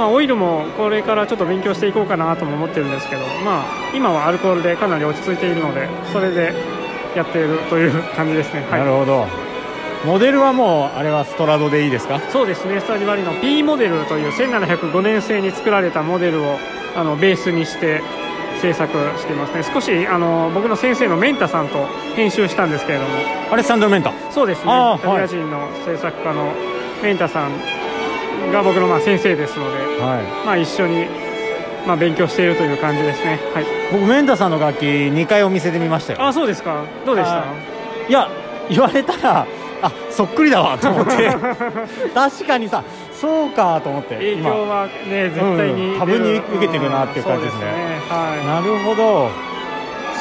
まあ、オイルもこれからちょっと勉強していこうかなとも思ってるんですけど、まあ、今はアルコールでかなり落ち着いているのでそれでやっているという感じですね、はい、なるほど。モデルはもうあれはストラドでいいですか？そうですね。スタディバリの P モデルという1705年製に作られたモデルをあのベースにして制作していますね。少しあの僕の先生のメンタさんと編集したんですけれども。アレッサンドロ・メンタ？そうですね。イタリア人の制作家のメンタさんが僕のまあ先生ですので、はい、まあ、一緒にまあ勉強しているという感じですね、はい、僕メンタさんの楽器2回お店で見ましたよ。あそうですか。どうでした？い。や言われたらあそっくりだわと思って。*laughs* 確かにさそうかと思って影響はね絶対に、うん、多分に受けてるなっていう感じですね。うんすね、はい、なるほど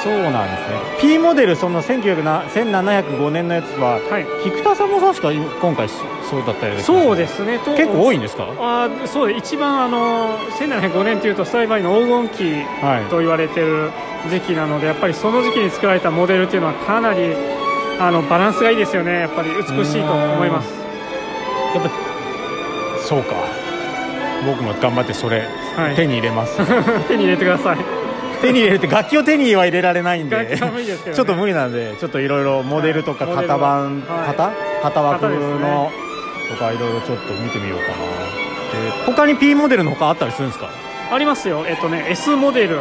そうなんですね。P モデルその1705年のやつは、はい、菊田さんも確か今回そうだったようですそうですね。結構多いんですか？あそう一番あの1705年というとスタイバイの黄金期と言われてる時期なので、やっぱりその時期に作られたモデルっていうのはかなりあのバランスがいいですよね。やっぱり美しいと思います。やっぱそうか。僕も頑張ってそれ、はい、手に入れます。*laughs* 手に入れてください手に入れるって楽器を手には入れられないんで、ね、ちょっと無理なんでちょっといろいろモデルとか型番、はい、型？型枠の、とかいろいろちょっと見てみようかな。で他に P モデルのほかあったりするんですか？ありますよ。えっとね S モデル。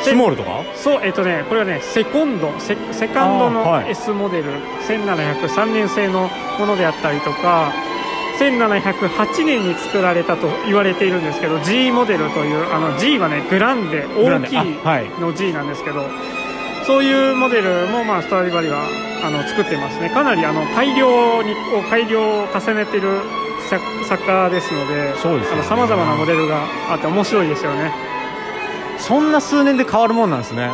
スモールとか？そうえっとねこれはねセコンド。セセカンドの S モデル、はい、1703年製のものであったりとか1708年に作られたと言われているんですけど G モデルというあの G はねグランデ大きいの G なんですけど、はい、そういうモデルもまあストラディバリはあの作ってますね。かなりあの改良にを改良を重ねている作家ですのでさまざまなモデルがあって面白いですよね。そんな数年で変わるもんなんですね。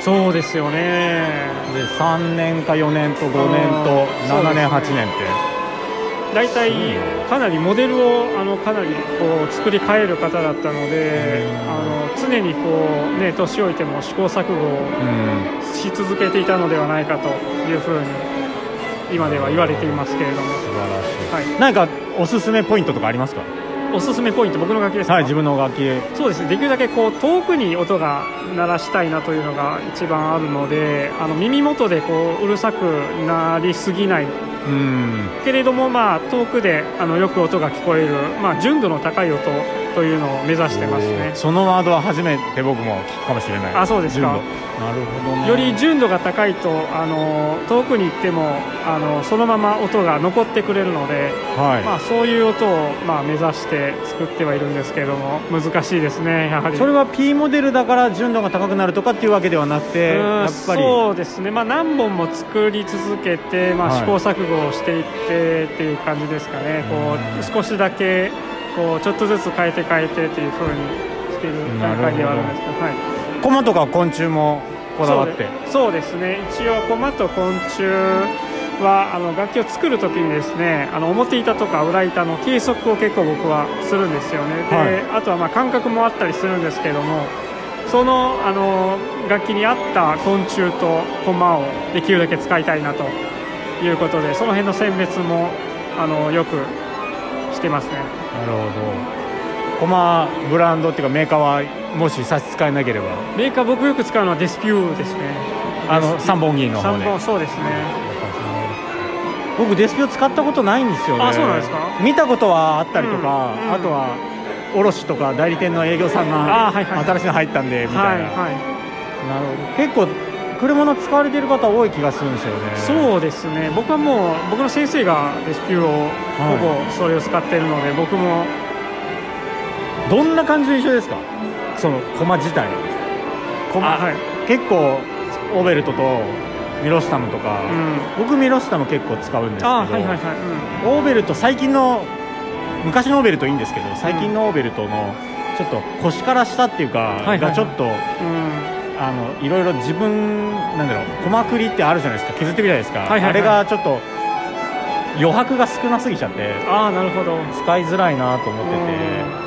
そうですよね。で3年か4年と5年と7年、8年って大体かなりモデルをあのかなりこう作り変える方だったのであの常にこうね年老いても試行錯誤をし続けていたのではないかというふうに今では言われていますけれども。素晴らしい、はい、なんかおすすめポイントとかありますか？おすすめポイント僕の楽器ですか？はい自分の楽器。そうですね。できるだけこう遠くに音が鳴らしたいなというのが一番あるのであの耳元でこううるさくなりすぎないけれども、まあ、遠くであのよく音が聞こえる、まあ、純度の高い音というのを目指してますね。そのワードは初めて僕も聞くかもしれない。あそうですか。なるほど、ね、より純度が高いとあの遠くに行ってもあのそのまま音が残ってくれるので、はい。まあ、そういう音を、まあ、目指して作ってはいるんですけれども難しいですねやはり。それは P モデルだから純度が高くなるとかっていうわけではなくてやっぱり。そうですね、まあ、何本も作り続けて、まあ、試行錯誤をしていってっていう感じですかね、はい、こう少しだけこうちょっとずつ変えて変えてっていうふうにしている段階ではあるんですけどはい、駒とか昆虫もこだわって。そうですね。一応駒と昆虫はあの楽器を作る時にですねあの表板とか裏板の計測を結構僕はするんですよね。で、はい、あとはまあ感覚もあったりするんですけれどもそのあの楽器に合った昆虫と駒をできるだけ使いたいなということでその辺の選別もあのよくしてますねなるほど。コマブランドっていうかメーカーはもし差し支えなければ。メーカー僕よく使うのはデスピューですね。あの3本銀の方で。本そうですね。僕デスピュー使ったことないんですよね。あそうなんですか？見たことはあったりとか、うんうん、あとは卸とか代理店の営業さんが新しいの入ったんでみたいな、はいはい、なるほど。結構車の使われている方多い気がするんですよね。そうですね。僕はもう僕の先生がレシピューをほぼそれを使っているので、はい、僕も。どんな感じの印象ですか？その駒自体。駒、はい、結構オーベルトとミロスタムとか、うん、僕ミロスタム結構使うんですけど、はいはいはい。うん、オーベルト最近の昔のオーベルトいいんですけど最近のオーベルトのちょっと腰から下っていうか、がちょっと、うんあのいろいろ自分なんだろう鼓膜りってあるじゃないですか。削ってみたいですか、はいはいはい、あれがちょっと余白が少なすぎちゃってああなるほど。使いづらいなと思ってて。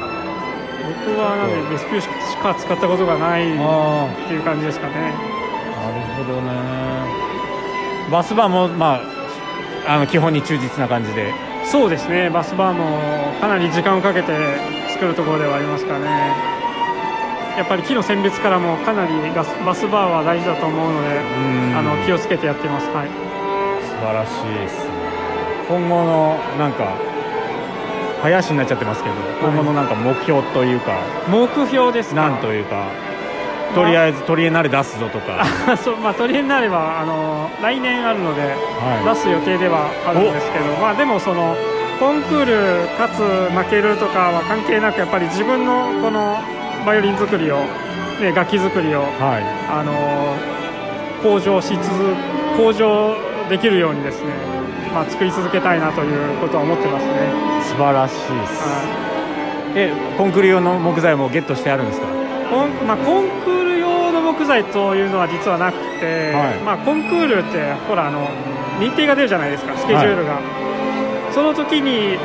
僕はなんでレスピューしか使ったことがないっていう感じですかね。なるほどね。バスバーもまああの基本に忠実な感じで。そうですね。バスバーもかなり時間をかけて作るところではありますかねやっぱり木の選別からもかなりバスバスバーは大事だと思うのであの気をつけてやってます、はい、素晴らしいですね。今後のなんか早足になっちゃってますけど、今後のなんか目標というか目標ですなんというかとりあえずトリエンナーレ出すぞとか。*laughs* そう、まあ、トリエンナーレはあの来年あるので、出す予定ではあるんですけど、まあ、でもそのコンクール勝つ負けるとかは関係なくやっぱり自分のこのバイオリン作りを、ね、楽器作りを、はい、あの向上し続向上できるようにですね、まあ、作り続けたいなということは思ってますね。素晴らしいです、はい、えコンクール用の木材もゲットしてあるんですか？コン,、まあ、コンクール用の木材というのは実はなくて、はい、まあ、コンクールってほらあの日程が出るじゃないですかスケジュールが、はい、その時に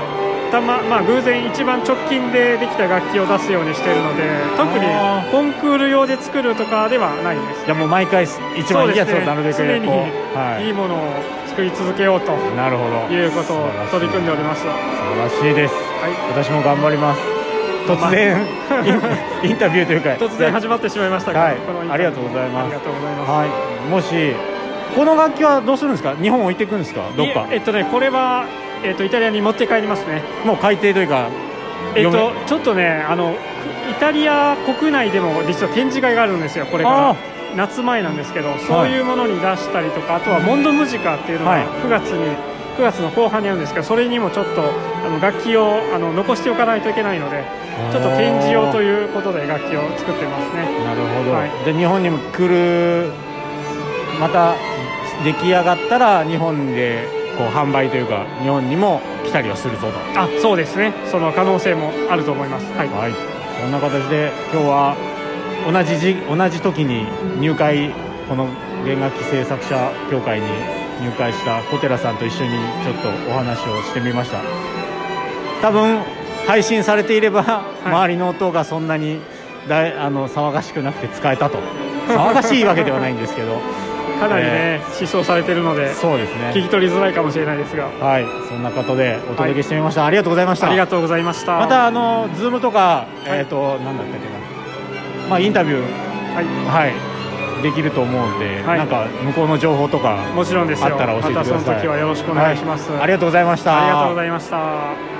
たま、まあ、偶然一番直近でできた楽器を出すようにしているので特にコンクール用で作るとかではないんです、じゃもう毎回一番いいやつをなるべく、ね、常にい。いものを作り続けようとなるほど。いうことを取り組んでおります。素晴らしいです、はい、私も頑張ります。突然、*laughs* インタビューというか。突然始まってしまいましたが、はい、ありがとうございます。ありがとうございます、はい、もしこの楽器はどうするんですか？日本置いていくんですか？どっか。えっとねこれはえっとイタリアに持って帰りますね。もう海底というかえっとちょっとねあのイタリア国内でも実は展示会があるんですよこれから。夏前なんですけどそういうものに出したりとか、はい、あとはモンドムジカっていうのが9月に、はい9月の後半にあるんですけどそれにもちょっとあの楽器をあの残しておかないといけないのでちょっと展示用ということで楽器を作ってますね。なるほど、はい、で日本にも来るまた出来上がったら日本でこう販売というか日本にも来たりはするぞと。あそうですね。その可能性もあると思います。はい、はい、そんな形で今日は同じじ同じ時に入会この弦楽器製作者協会に入会した小寺さんと一緒にちょっとお話をしてみました。多分配信されていれば、はい、周りの音がそんなにだあの騒がしくなくて使えたと。騒がしいわけではないんですけどかなりね、えー、思想されてるのでそうですね。聞き取りづらいかもしれないですが。はい。そんなことでお届けしてみました、はい、ありがとうございました。ありがとうございました。またあのズームとか、えっ、ー、と何だったっけな。まあインタビューはい、はい。できると思うんで、はい、なんか向こうの情報とかもちろんですあったら教えてください。またその時はよろしくお願いします、はい、ありがとうございました。ありがとうございました。